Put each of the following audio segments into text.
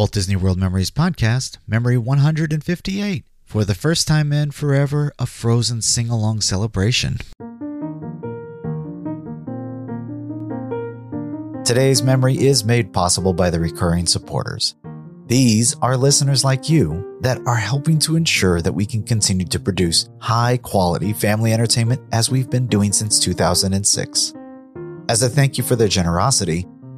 Walt Disney World Memories Podcast, Memory 158. For the first time and forever, a Frozen sing along celebration. Today's memory is made possible by the recurring supporters. These are listeners like you that are helping to ensure that we can continue to produce high quality family entertainment as we've been doing since 2006. As a thank you for their generosity,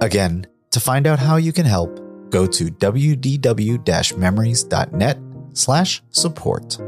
Again, to find out how you can help, go to wdw-memories.net slash support.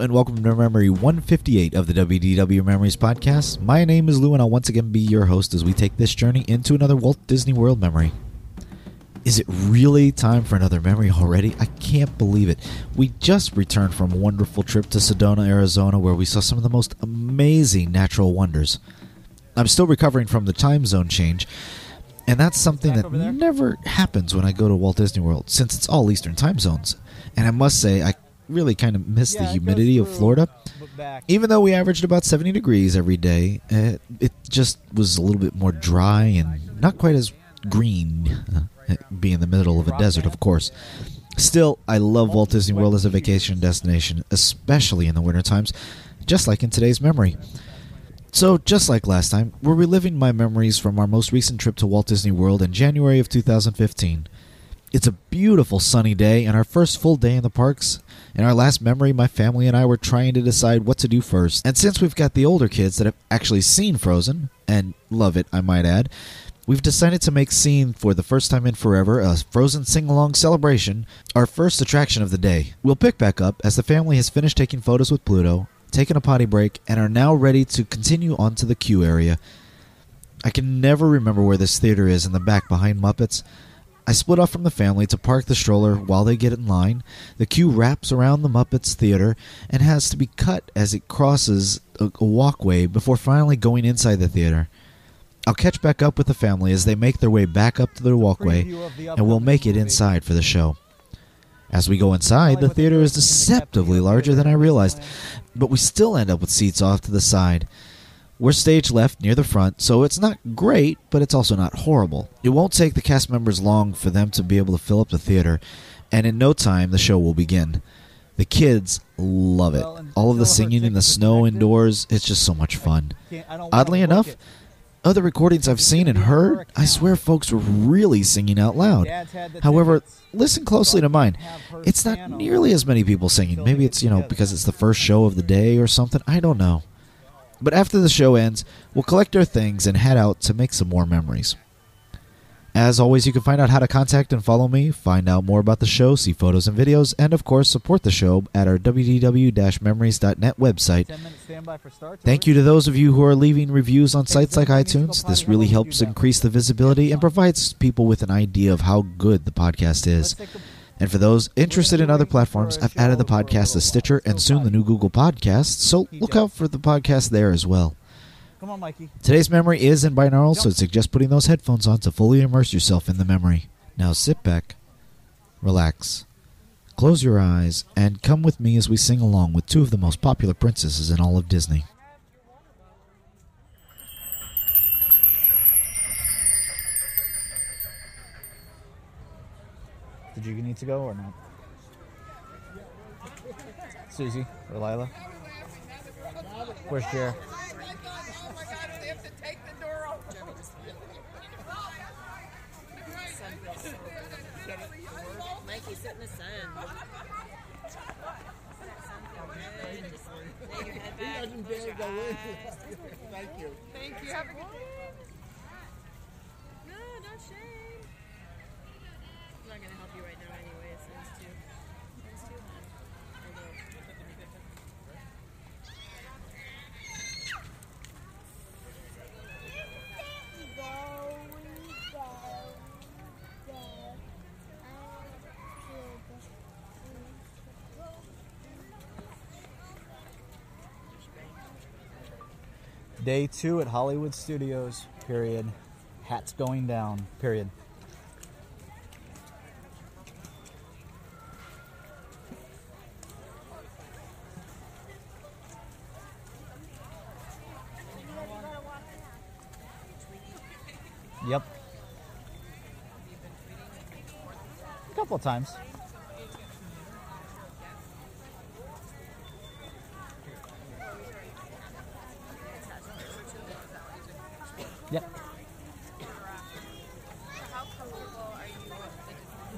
Hello and welcome to Memory 158 of the WDW Memories podcast. My name is Lou and I'll once again be your host as we take this journey into another Walt Disney World memory. Is it really time for another memory already? I can't believe it. We just returned from a wonderful trip to Sedona, Arizona, where we saw some of the most amazing natural wonders. I'm still recovering from the time zone change, and that's something that never happens when I go to Walt Disney World, since it's all Eastern time zones. And I must say, I really kind of miss yeah, the humidity of Florida. Even though we averaged about 70 degrees every day, uh, it just was a little bit more dry and not quite as green, uh, being in the middle of a desert, of course. Still, I love Walt Disney World as a vacation destination, especially in the winter times, just like in today's memory. So, just like last time, we're reliving my memories from our most recent trip to Walt Disney World in January of 2015. It's a beautiful sunny day and our first full day in the parks. In our last memory, my family and I were trying to decide what to do first. And since we've got the older kids that have actually seen Frozen, and love it, I might add, we've decided to make Scene for the first time in forever a Frozen sing along celebration, our first attraction of the day. We'll pick back up as the family has finished taking photos with Pluto, taken a potty break, and are now ready to continue on to the queue area. I can never remember where this theater is in the back behind Muppets. I split off from the family to park the stroller while they get in line. The queue wraps around the Muppets Theater and has to be cut as it crosses a, a walkway before finally going inside the theater. I'll catch back up with the family as they make their way back up to the walkway, and we'll make it inside for the show. As we go inside, the theater is deceptively larger than I realized, but we still end up with seats off to the side. We're stage left near the front, so it's not great, but it's also not horrible. It won't take the cast members long for them to be able to fill up the theater, and in no time the show will begin. The kids love it. All of the singing in the snow indoors, it's just so much fun. Oddly enough, other recordings I've seen and heard, I swear folks were really singing out loud. However, listen closely to mine. It's not nearly as many people singing. Maybe it's, you know, because it's the first show of the day or something. I don't know. But after the show ends, we'll collect our things and head out to make some more memories. As always, you can find out how to contact and follow me, find out more about the show, see photos and videos, and of course, support the show at our wdw-memories.net website. Thank you to those of you who are leaving reviews on sites like iTunes. This really helps increase the visibility and provides people with an idea of how good the podcast is. And for those interested in other platforms, I've added the podcast to Stitcher and soon the new Google Podcasts, so look out for the podcast there as well. Come on, Mikey. Today's memory is in binaural, so I suggest putting those headphones on to fully immerse yourself in the memory. Now sit back, relax, close your eyes, and come with me as we sing along with two of the most popular princesses in all of Disney. Did you need to go or not? Susie or Lila? Where's Jer? Mikey, sit in the sun. doesn't close dare your go in. eyes. Thank you. Thank you. Have a good day. No, no shame. I'm not gonna help you right now anyway. It's it's too, it's too hot. Although- Day two at Hollywood Studios. Period. Hats going down. Period. Yep. A couple of times. Yep. How comfortable are you with the design?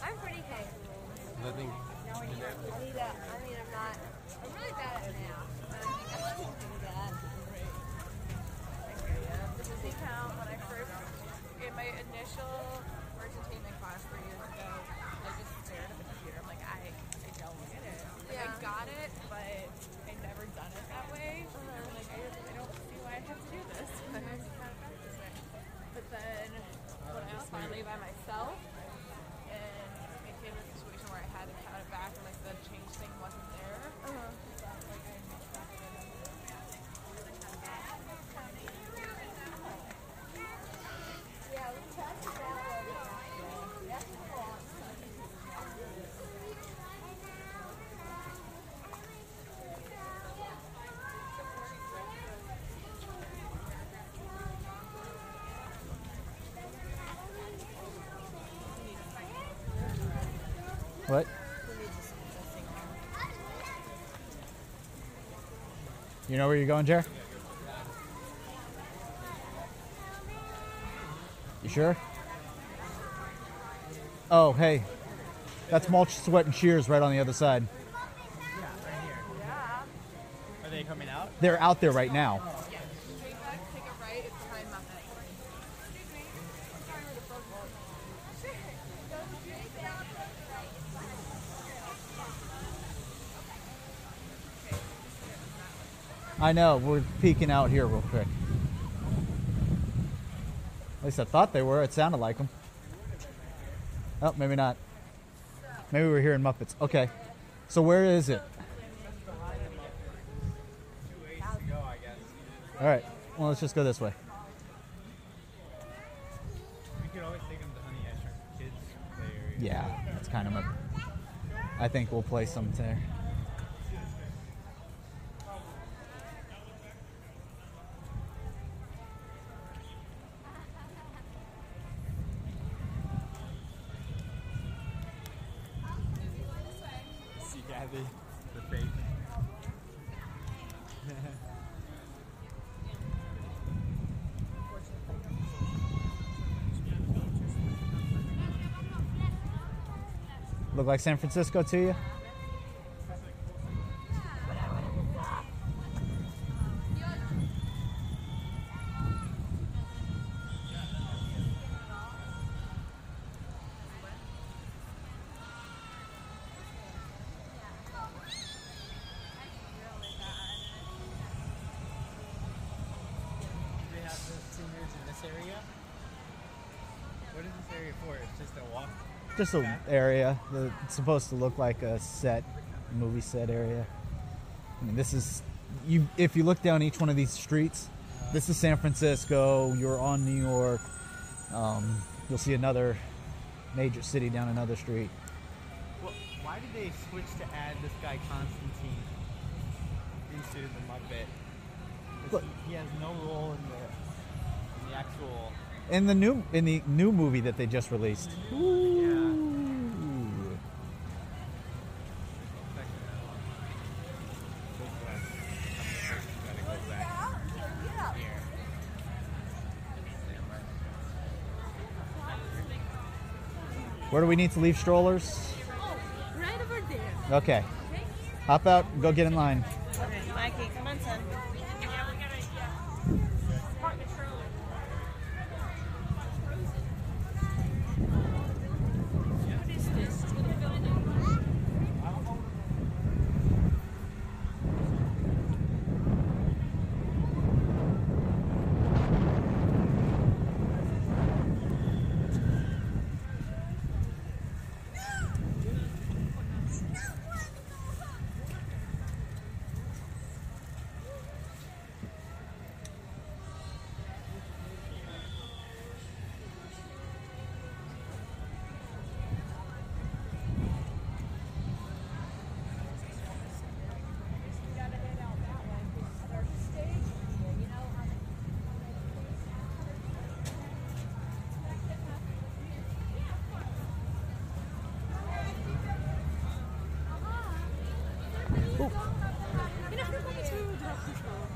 I'm pretty comfortable. Nothing. I need to, I mean, I'm not, I'm really bad at math. but I think I should do that. the Disney count when I first in my initial entertainment class three years ago, I just stared at the computer. I'm like, I, I don't get it. Like, I Yeah. got it, but I've never done it that way. I'm like, I, I don't see why I have to do this. But I just kind of practice it. But then when I was finally by myself and it came to a situation where I had to count it back and like the change thing wasn't there, that's like I much better than Yeah, we tried to download it. That's cool. What? You know where you're going, Jer? You sure? Oh, hey. That's mulch, sweat, and shears right on the other side. Yeah, right here. Are they coming out? They're out there right now. Take a, take a right, it's behind Muppet. Excuse me. I'm sorry for the phone call. I know, we're peeking out here real quick. At least I thought they were. It sounded like them. Oh, maybe not. Maybe we're hearing Muppets. Okay. So where is it? All right. Well, let's just go this way. We could always take them to Honey I Shrunk Kids play area. Yeah, that's kind of a. I think we'll play some there. Like San Francisco to you? Just an area. that- It's supposed to look like a set, movie set area. I mean, this is you. If you look down each one of these streets, this is San Francisco. You're on New York. Um, you'll see another major city down another street. Well, why did they switch to add this guy Constantine into the Muppet? Look. He, he has no role in the in the actual. In the new in the new movie that they just released. Ooh. Where do we need to leave strollers? Oh, right over there. Okay. Hop out. Go get in line. Okay, Mikey, come on, son.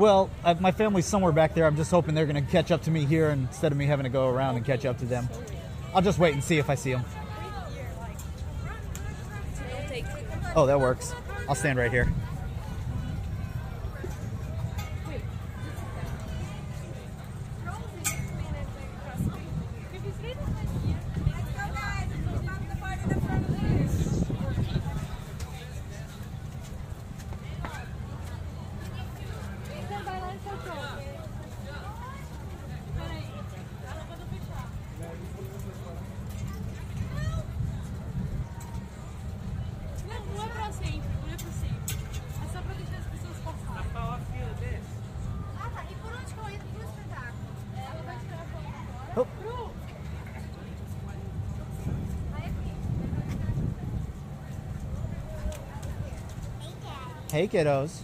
Well, uh, my family's somewhere back there. I'm just hoping they're going to catch up to me here instead of me having to go around and catch up to them. I'll just wait and see if I see them. It'll take two. Oh, that works. I'll stand right here. Hey, kiddos.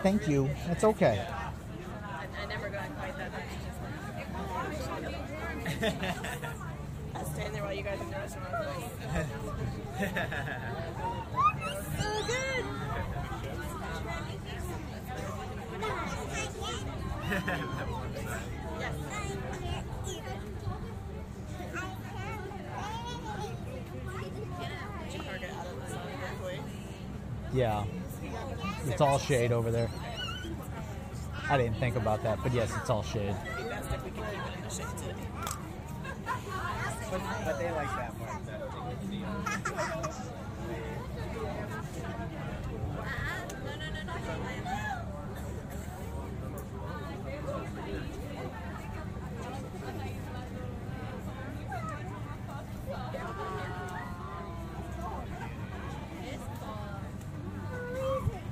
Thank you. It's okay. I, never got quite that much. I standing there while you guys were in the restaurant. I was like, so good. Target out of the sun, hopefully. Yeah. It's all shade over there. I didn't think about that, but yes, it's all shade. It'd be best if we could keep it in the shade today. But, but they like that part. That they can see.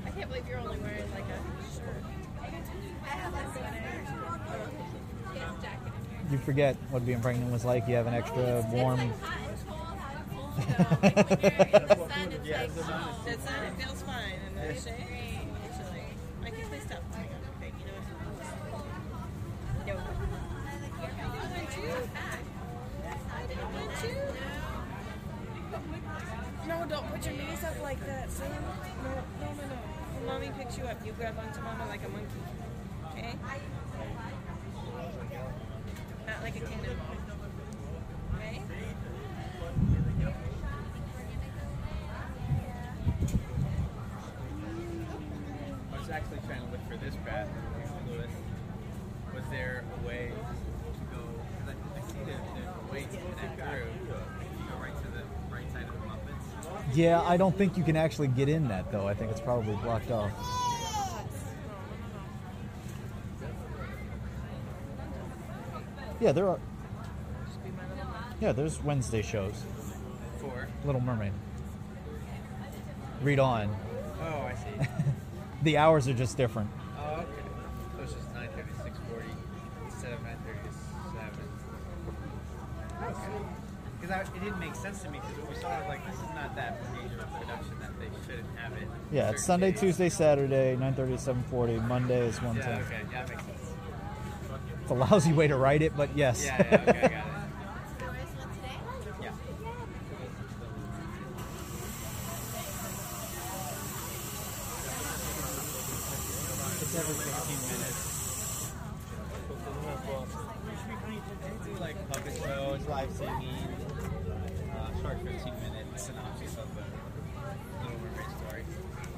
I can't believe you're only wearing like a shirt. You forget what being pregnant was like. You have an extra warm. That's oh, not, it feels fine. And then actually, actually, Mikey, please stop playing on okay, you know No. No, don't put your knees up like that, Sam. No, no, no, no. Mommy picks you up, you grab onto mama like a monkey. Okay? Not like a kingdom. Okay? Yeah, I don't think you can actually get in that though. I think it's probably blocked off. Yeah, there are. Yeah, there's Wednesday shows. Four. Little Mermaid. Read on. Oh, I see. The hours are just different. oh, okay. So it's just 9.30 to 6.40 instead of 9.30 to 7. Because it didn't make sense to me because what we saw was like, this is not that major of production that they shouldn't have it. Yeah, it's Sunday, days. Tuesday, Saturday, 9:30 to 7:40. Monday is 1:10. Yeah, okay. Yeah, that makes sense. It's a lousy way to write it, but yes. Yeah, yeah, okay, I got it. Yeah. for 15 minutes. Do like puppet shows, live singing, uh, short 15 minute synopsis of the Little Mermaid story.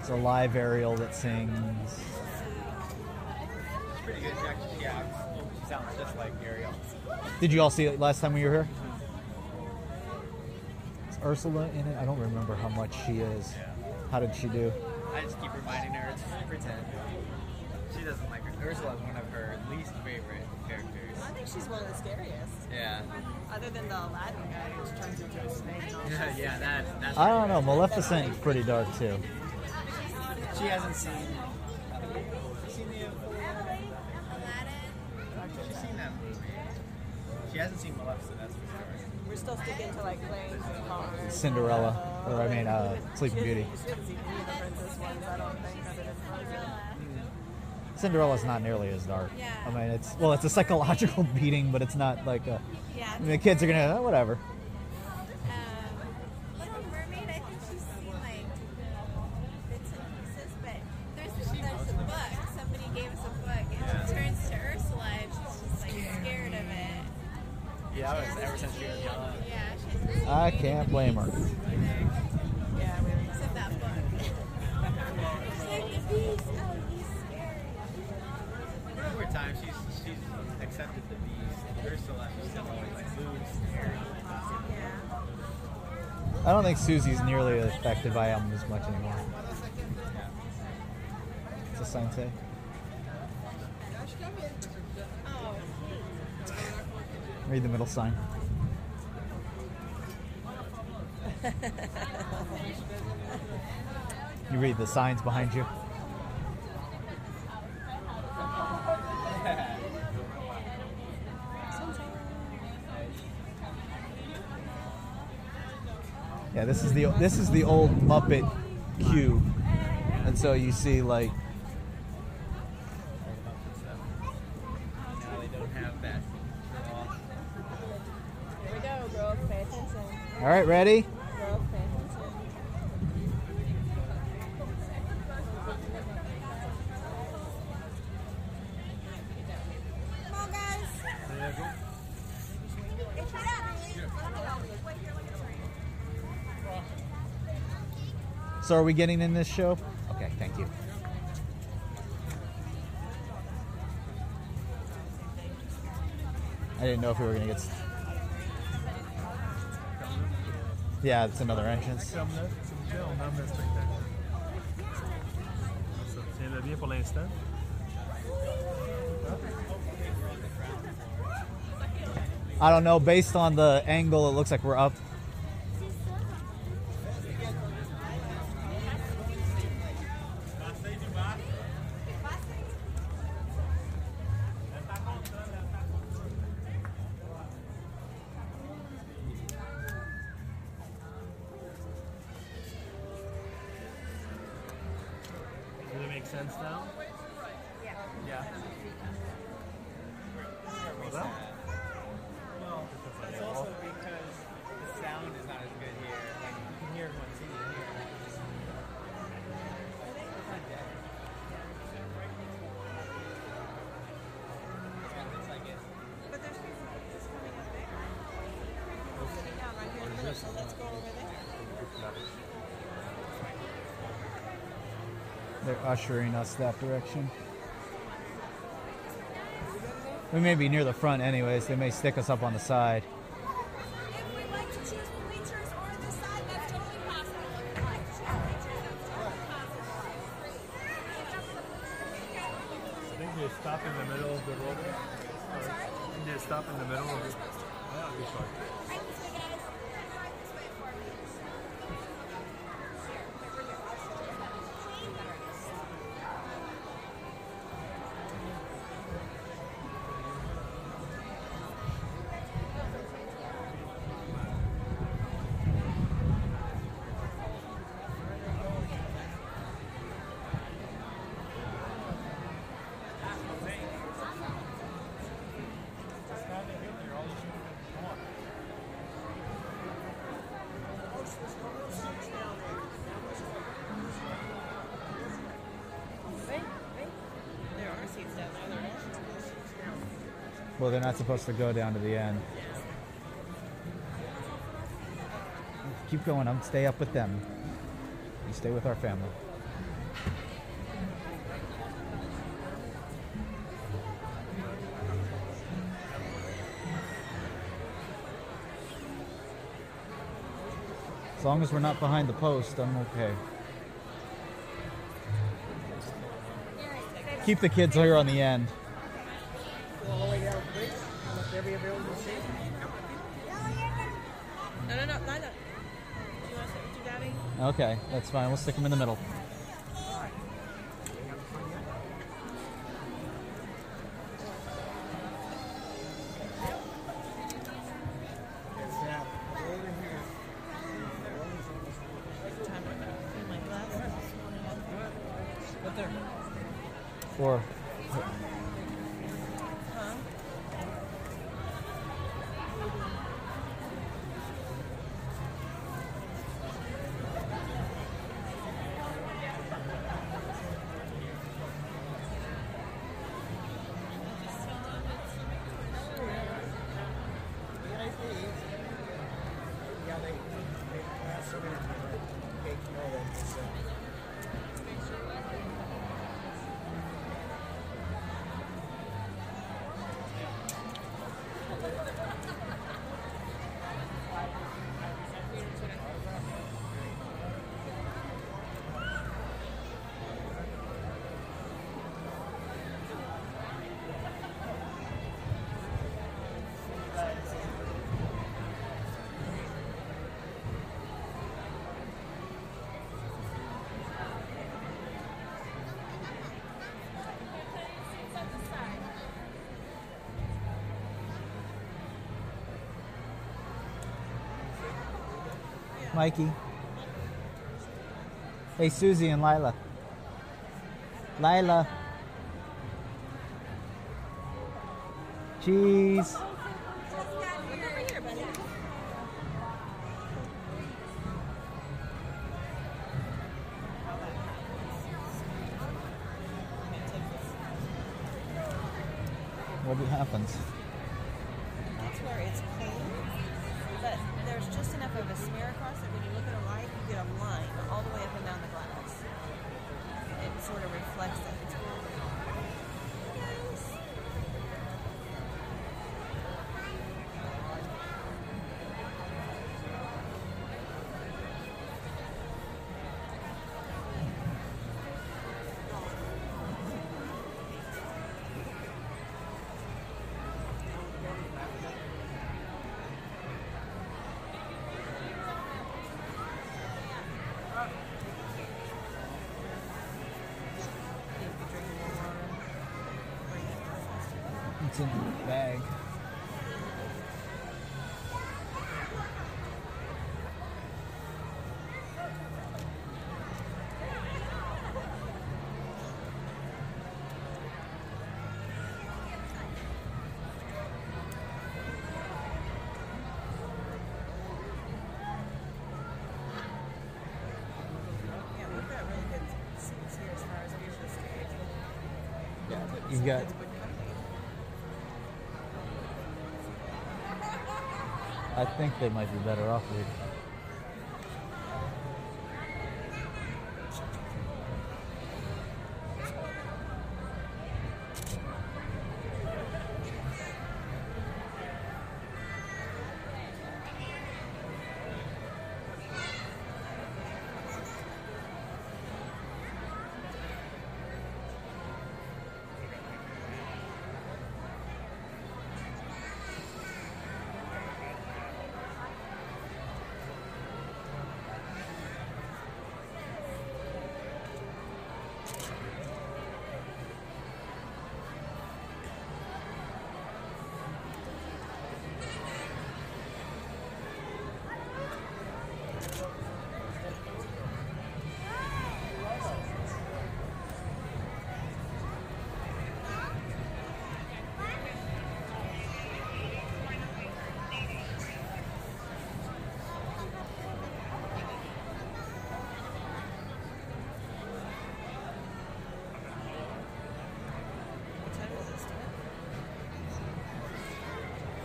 It's a live Ariel that sings. It's pretty good. She actually, yeah, she sounds just like Ariel. Did you all see it last time we were here? Is Ursula in it? I don't remember how much she is. How did she do? I just keep reminding her it's pretend. She doesn't like her. Ursula is one of her least favorite characters. I think she's one of the scariest. Yeah. Other than the Aladdin guy who turns into a snake. Yeah, that. yeah, that, that's I don't know. Maleficent is pretty dark too. She hasn't seen. She's seen the She's seen that movie. She hasn't seen Maleficent, that's for sure. We're still sticking to like playing Mars. Cinderella, or I mean, uh, Sleeping Beauty. hasn't- She hasn't seen any of the princess ones, I don't think, other than Frozen. Cinderella's not nearly as dark. Yeah. I mean, it's well, it's a psychological beating, but it's not like a. Yeah. I mean, the kids are gonna oh, whatever. Yeah, I was, ever since she was young. Yeah, she's I can't blame her. Yeah, we were except that book. She's like the beast. Oh, he's scary. But over time, she's she's accepted the beast. Ursula, she's still always like, Boo's scary. I don't think Susie's nearly as affected by him as much anymore. What's the sign say? Oh, Read the middle sign. You read the signs behind you. Yeah, this is the this is the old Muppet cube, and so you see like Now they don't have that. draw. Here we go, girls. Pay attention. All right, ready? So are we getting in this show? Okay, thank you. I didn't know if we were gonna get. Yeah, it's another entrance. Comme là, s'il vous plaît, on nomme le spectacle. Ça, Tiens-le bien pour l'instant. I don't know. Based on the angle, it looks like we're up. Sense now? Yeah. Hold up. Well, it's also because the sound is not as good here. Like you can hear one singing here. It's like it. But there's people just coming up there. Sitting down right here in the middle, so let's go over there. They're ushering us that direction. We may be near the front, anyways. They may stick us up on the side. Well, they're not supposed to go down to the end. Keep going. I'm stay up with them. You stay with our family. As long as we're not behind the post, I'm okay. Keep the kids here on the end. No, no, no, Lila. You want to sit with your daddy? Okay, that's fine. We'll stick them in the middle. Mikey. Hey, Susie and Lila. Lila. Cheese. What happens? That's where it's clean, but there's just enough of a smear across it. When you look at a light, you get a line all the way up and down the glass. It sort of reflects it. It's really In the bag. Yeah, we've got good seats here as far as views of the stage. Yeah, you've got. I think they might be better off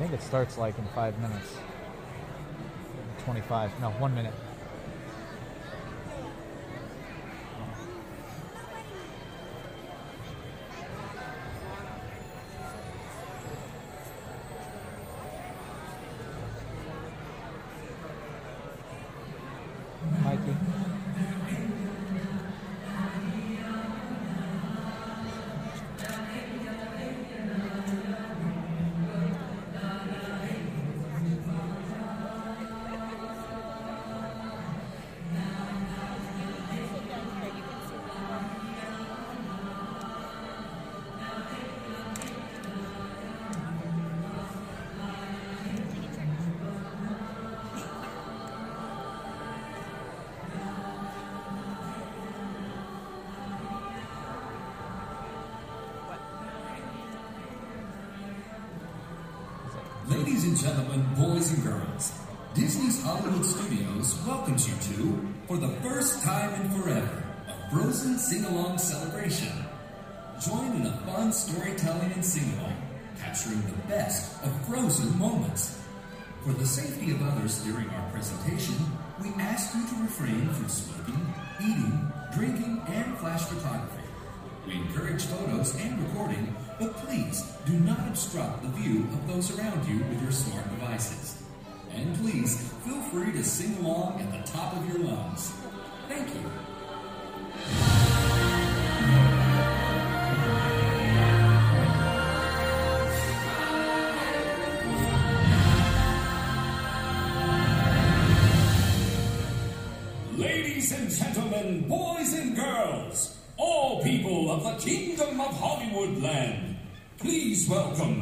think it starts like in five minutes. 25, no, one minute. boys and girls. Disney's Hollywood Studios welcomes you to, for the first time in forever, a Frozen sing-along celebration. Join in a fun storytelling and sing-along, capturing the best of Frozen moments. For the safety of others during our presentation, we ask you to refrain from smoking, eating, drinking, and flash photography. We encourage photos and recording but please do not obstruct the view of those around you with your smart devices. And please feel free to sing along at the top of your lungs. Thank you. welcome.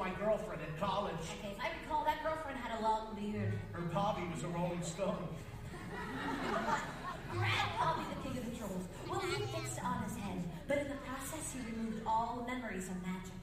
my girlfriend in college. Okay, if I recall that girlfriend had a long beard. Her poppy was a Rolling Stone. Grandpappy the King of the Trolls. Well, he fixed on his head, but in the process, he removed all memories of magic.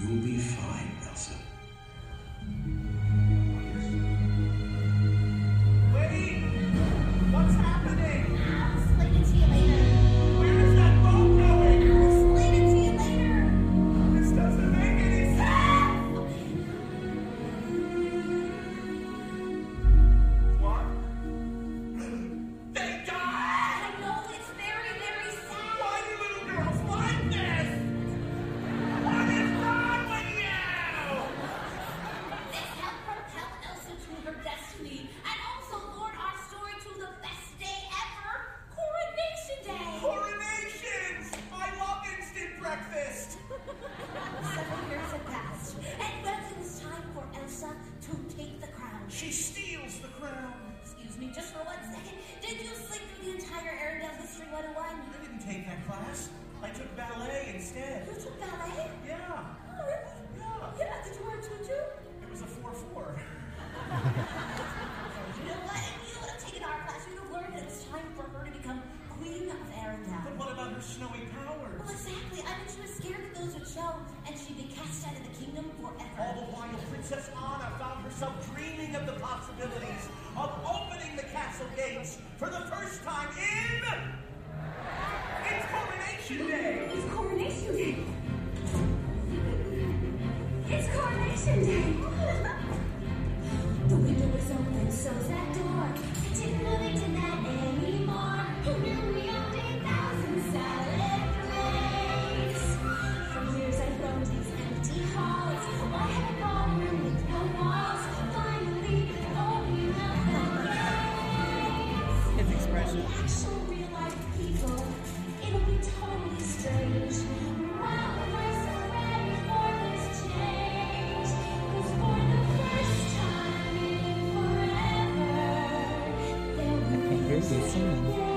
You'll be fine, Elsa. 对，三年。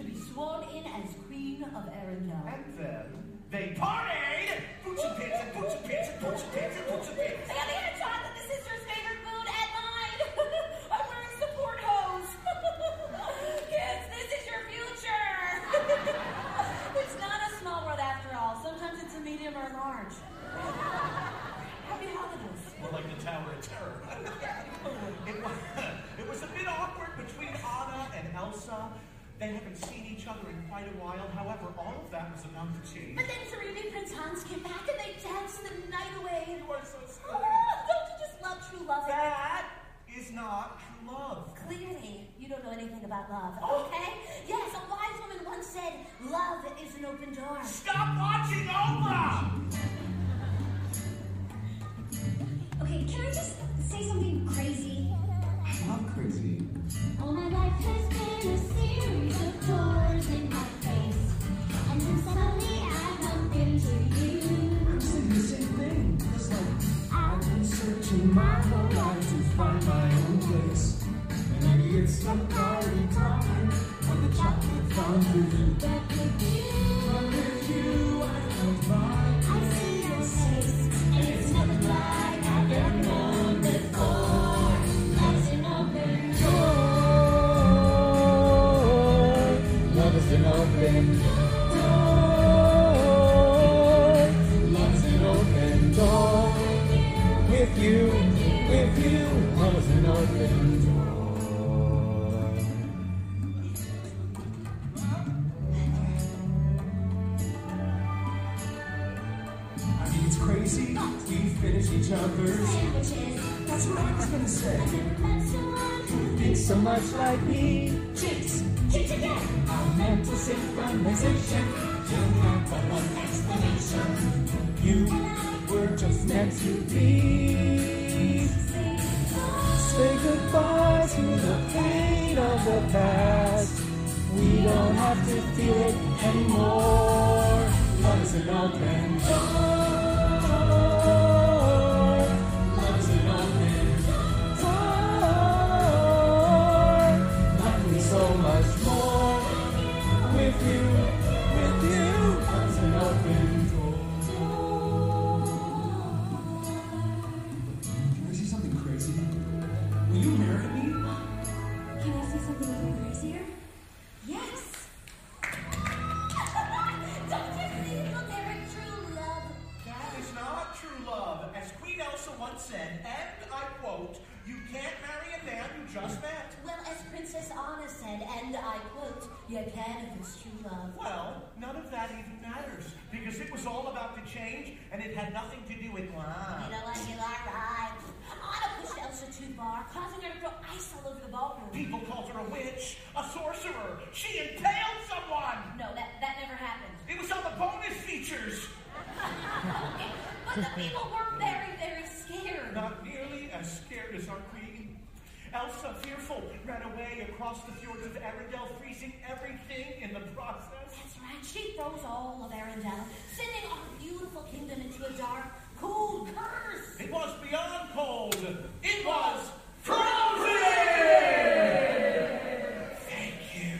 to be sworn in as Queen of Arendelle. And then they parted. With. each other's. sandwiches. That's what I was gonna say. Who thinks so much like me? Chicks, chicks again. Our mental synchronization. You'll have but one explanation. You were just meant to be. Say goodbye to the pain of the past. We don't have to feel it anymore. Love is an open door. And I quote, you can if it's true love. Well, none of that even matters because it was all about the change and it had nothing to do with love. You know what, you are right. Anna pushed Elsa too far, causing her to throw ice all over the ballroom. People called her a witch, a sorcerer. She impaled someone. No, that, that never happened. It was on the bonus features. But the people were very, very scared. Not nearly as scared as our queen. Elsa, fearful, ran away across the fjords of Arendelle, freezing everything in the process. That's right. She froze all of Arendelle, sending our beautiful kingdom into a dark, cold curse. It was beyond cold. It was frozen! Thank you.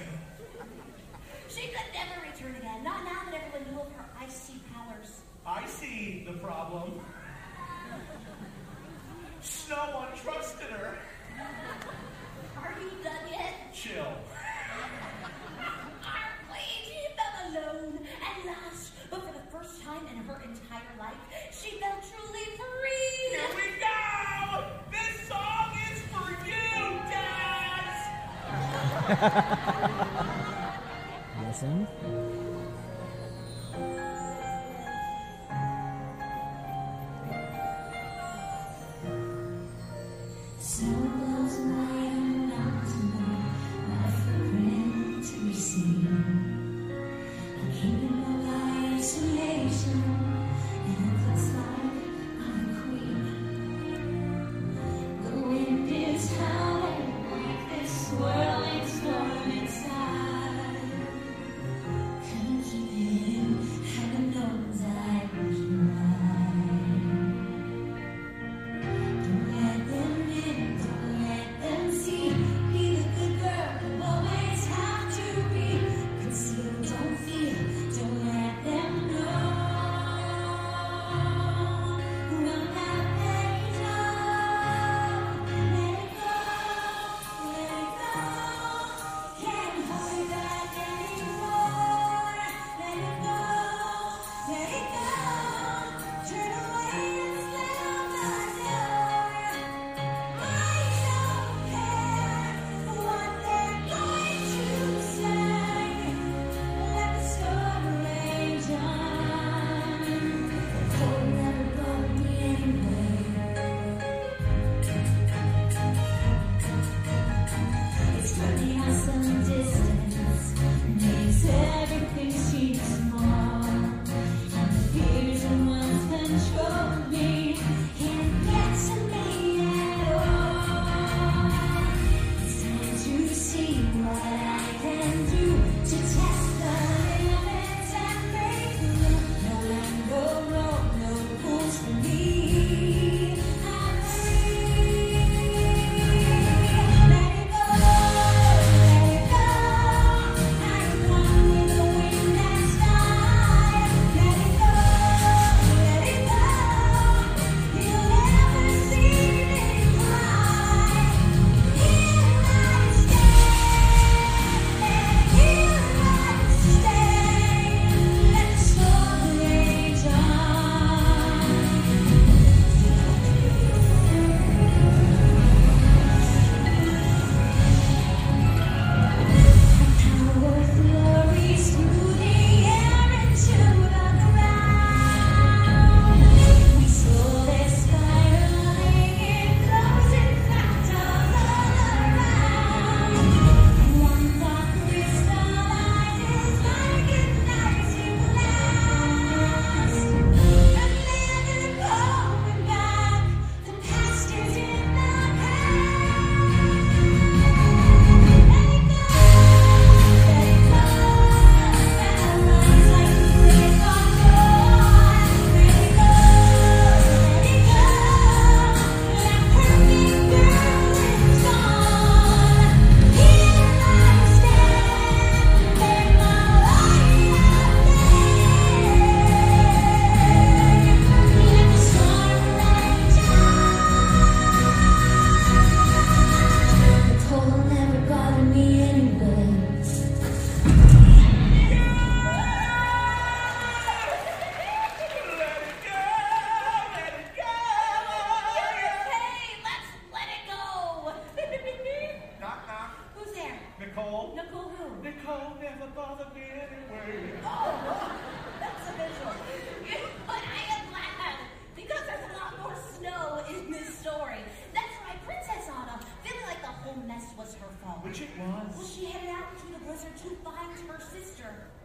She could never return again, not now that everyone knew of her icy powers. I see the problem. Snow on her. Dad!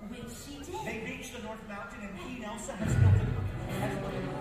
Which she did. They reached the North Mountain, and Queen Elsa has built a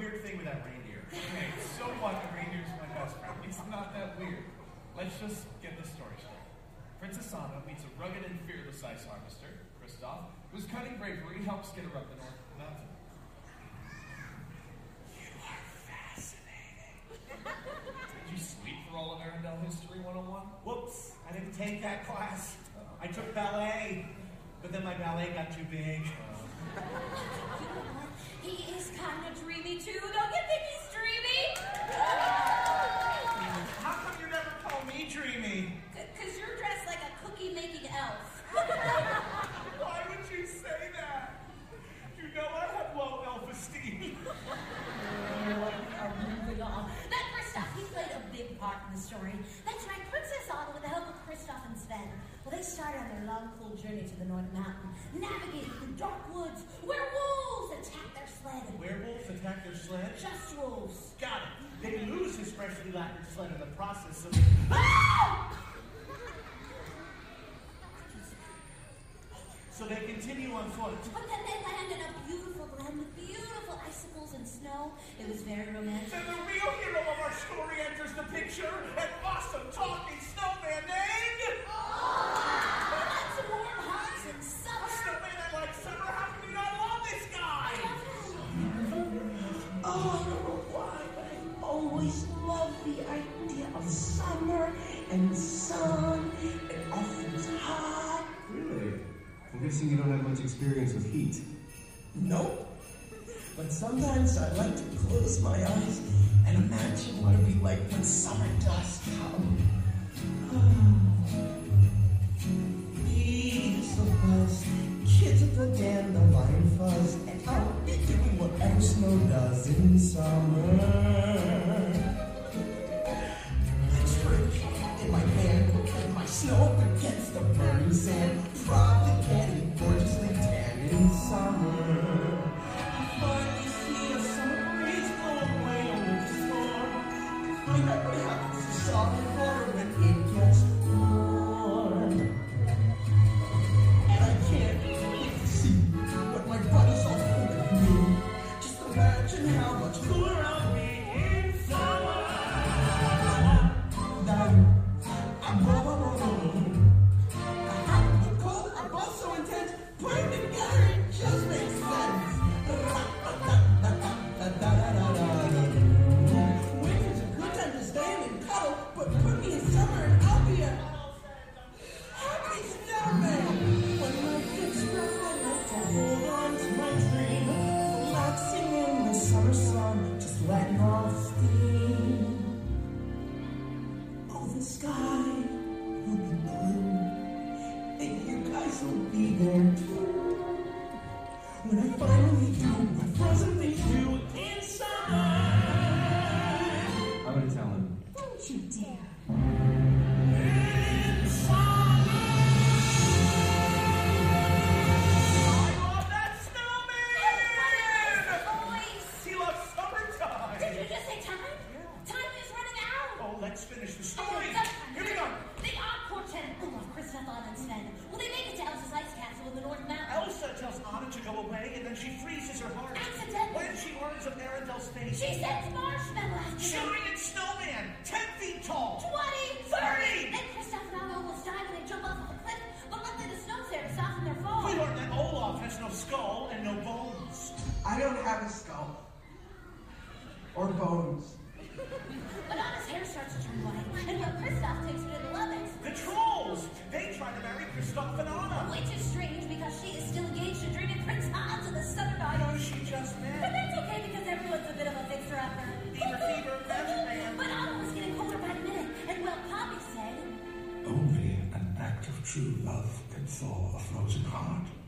weird thing with that reindeer. Okay, so what? The reindeer's my best friend. It's not that weird. Let's just get this story straight. Princess Anna meets a rugged and fearless ice harvester, Kristoff, whose cunning bravery helps get her up the North Mountain. You are fascinating. Did you sleep for all of Arendelle History 101? Whoops, I didn't take that class. I took ballet, but then my ballet got too big. Uh, you got your in the process of. Ah! so they continue on foot. But then they land in a beautiful land with beautiful icicles and snow. It was very romantic. And the real hero of our story enters the picture, an awesome talking snowman named guessing you don't have much experience with heat. Nope. But sometimes I like to close my eyes and imagine what it'd be like when summer does come. Oh, the buzz, kids at the dandelion fuzz, and I'll be doing whatever snow does in summer. True love can thaw a frozen heart.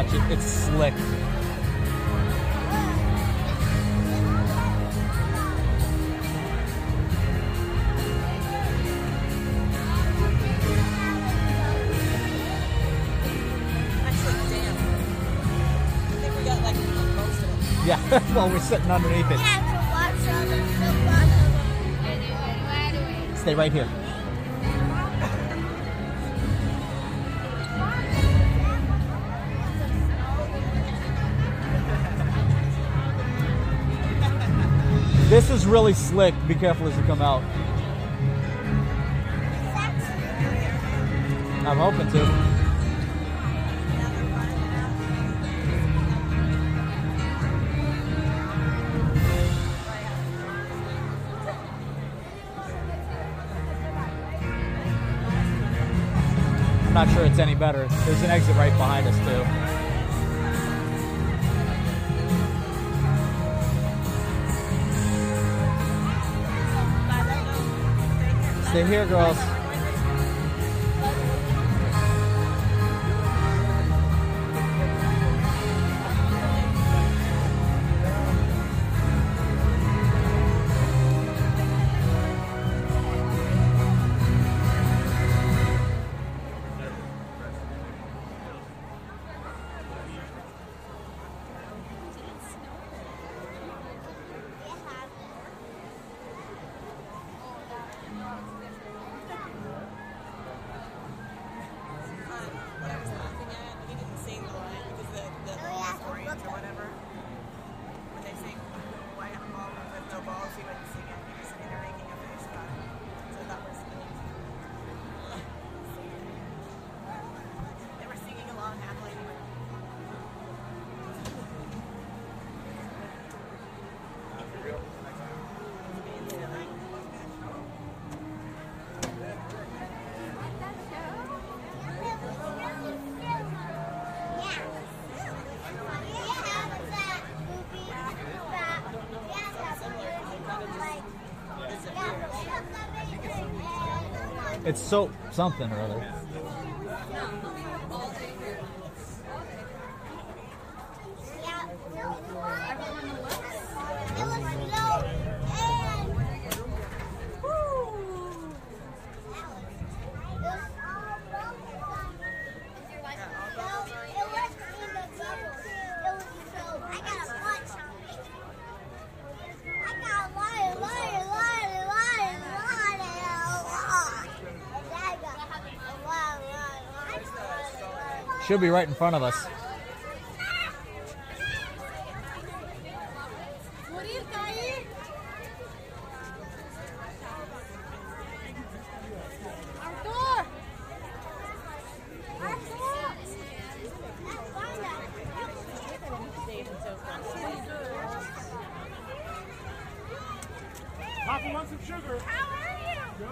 Watch it. It's slick. Actually, damn. We got like most it. Yeah. well, we're sitting underneath it. Stay right here. Really slick. Be careful as you come out. I'm hoping to. I'm not sure it's any better. There's an exit right behind us too. Stay here, girls. It's soap something or other. Should be right in front of us. Papa wants some sugar. How are you?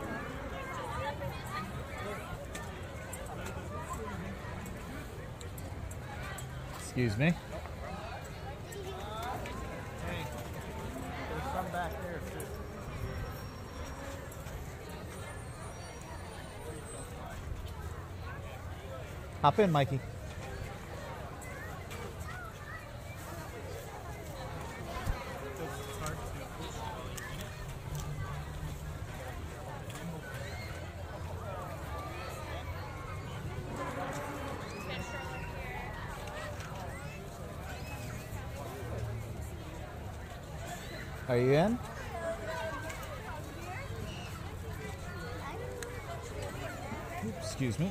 Excuse me. There's some back there too. Hop in, Mikey. Are you in? Excuse me.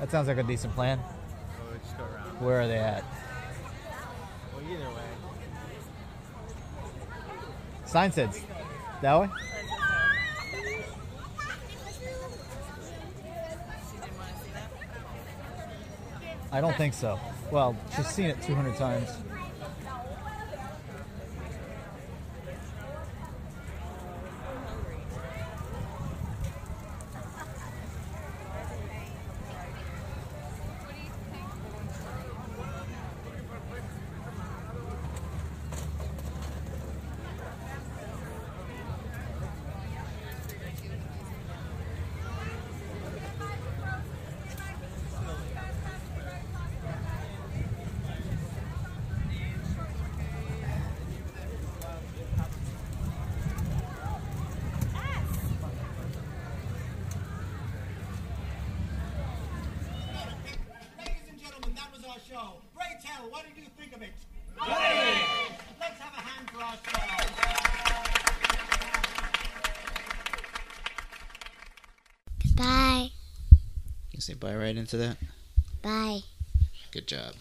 That sounds like a decent plan. Or we just go around. Where are they at? Well, either way. Sign says that way. I don't think so. Well, she's seen it 200 times. Ladies and gentlemen, that was our show. Ray Tell, what did you think of it? Great! Let's have a hand for our show. Bye. You say bye right into that? Bye. Good job.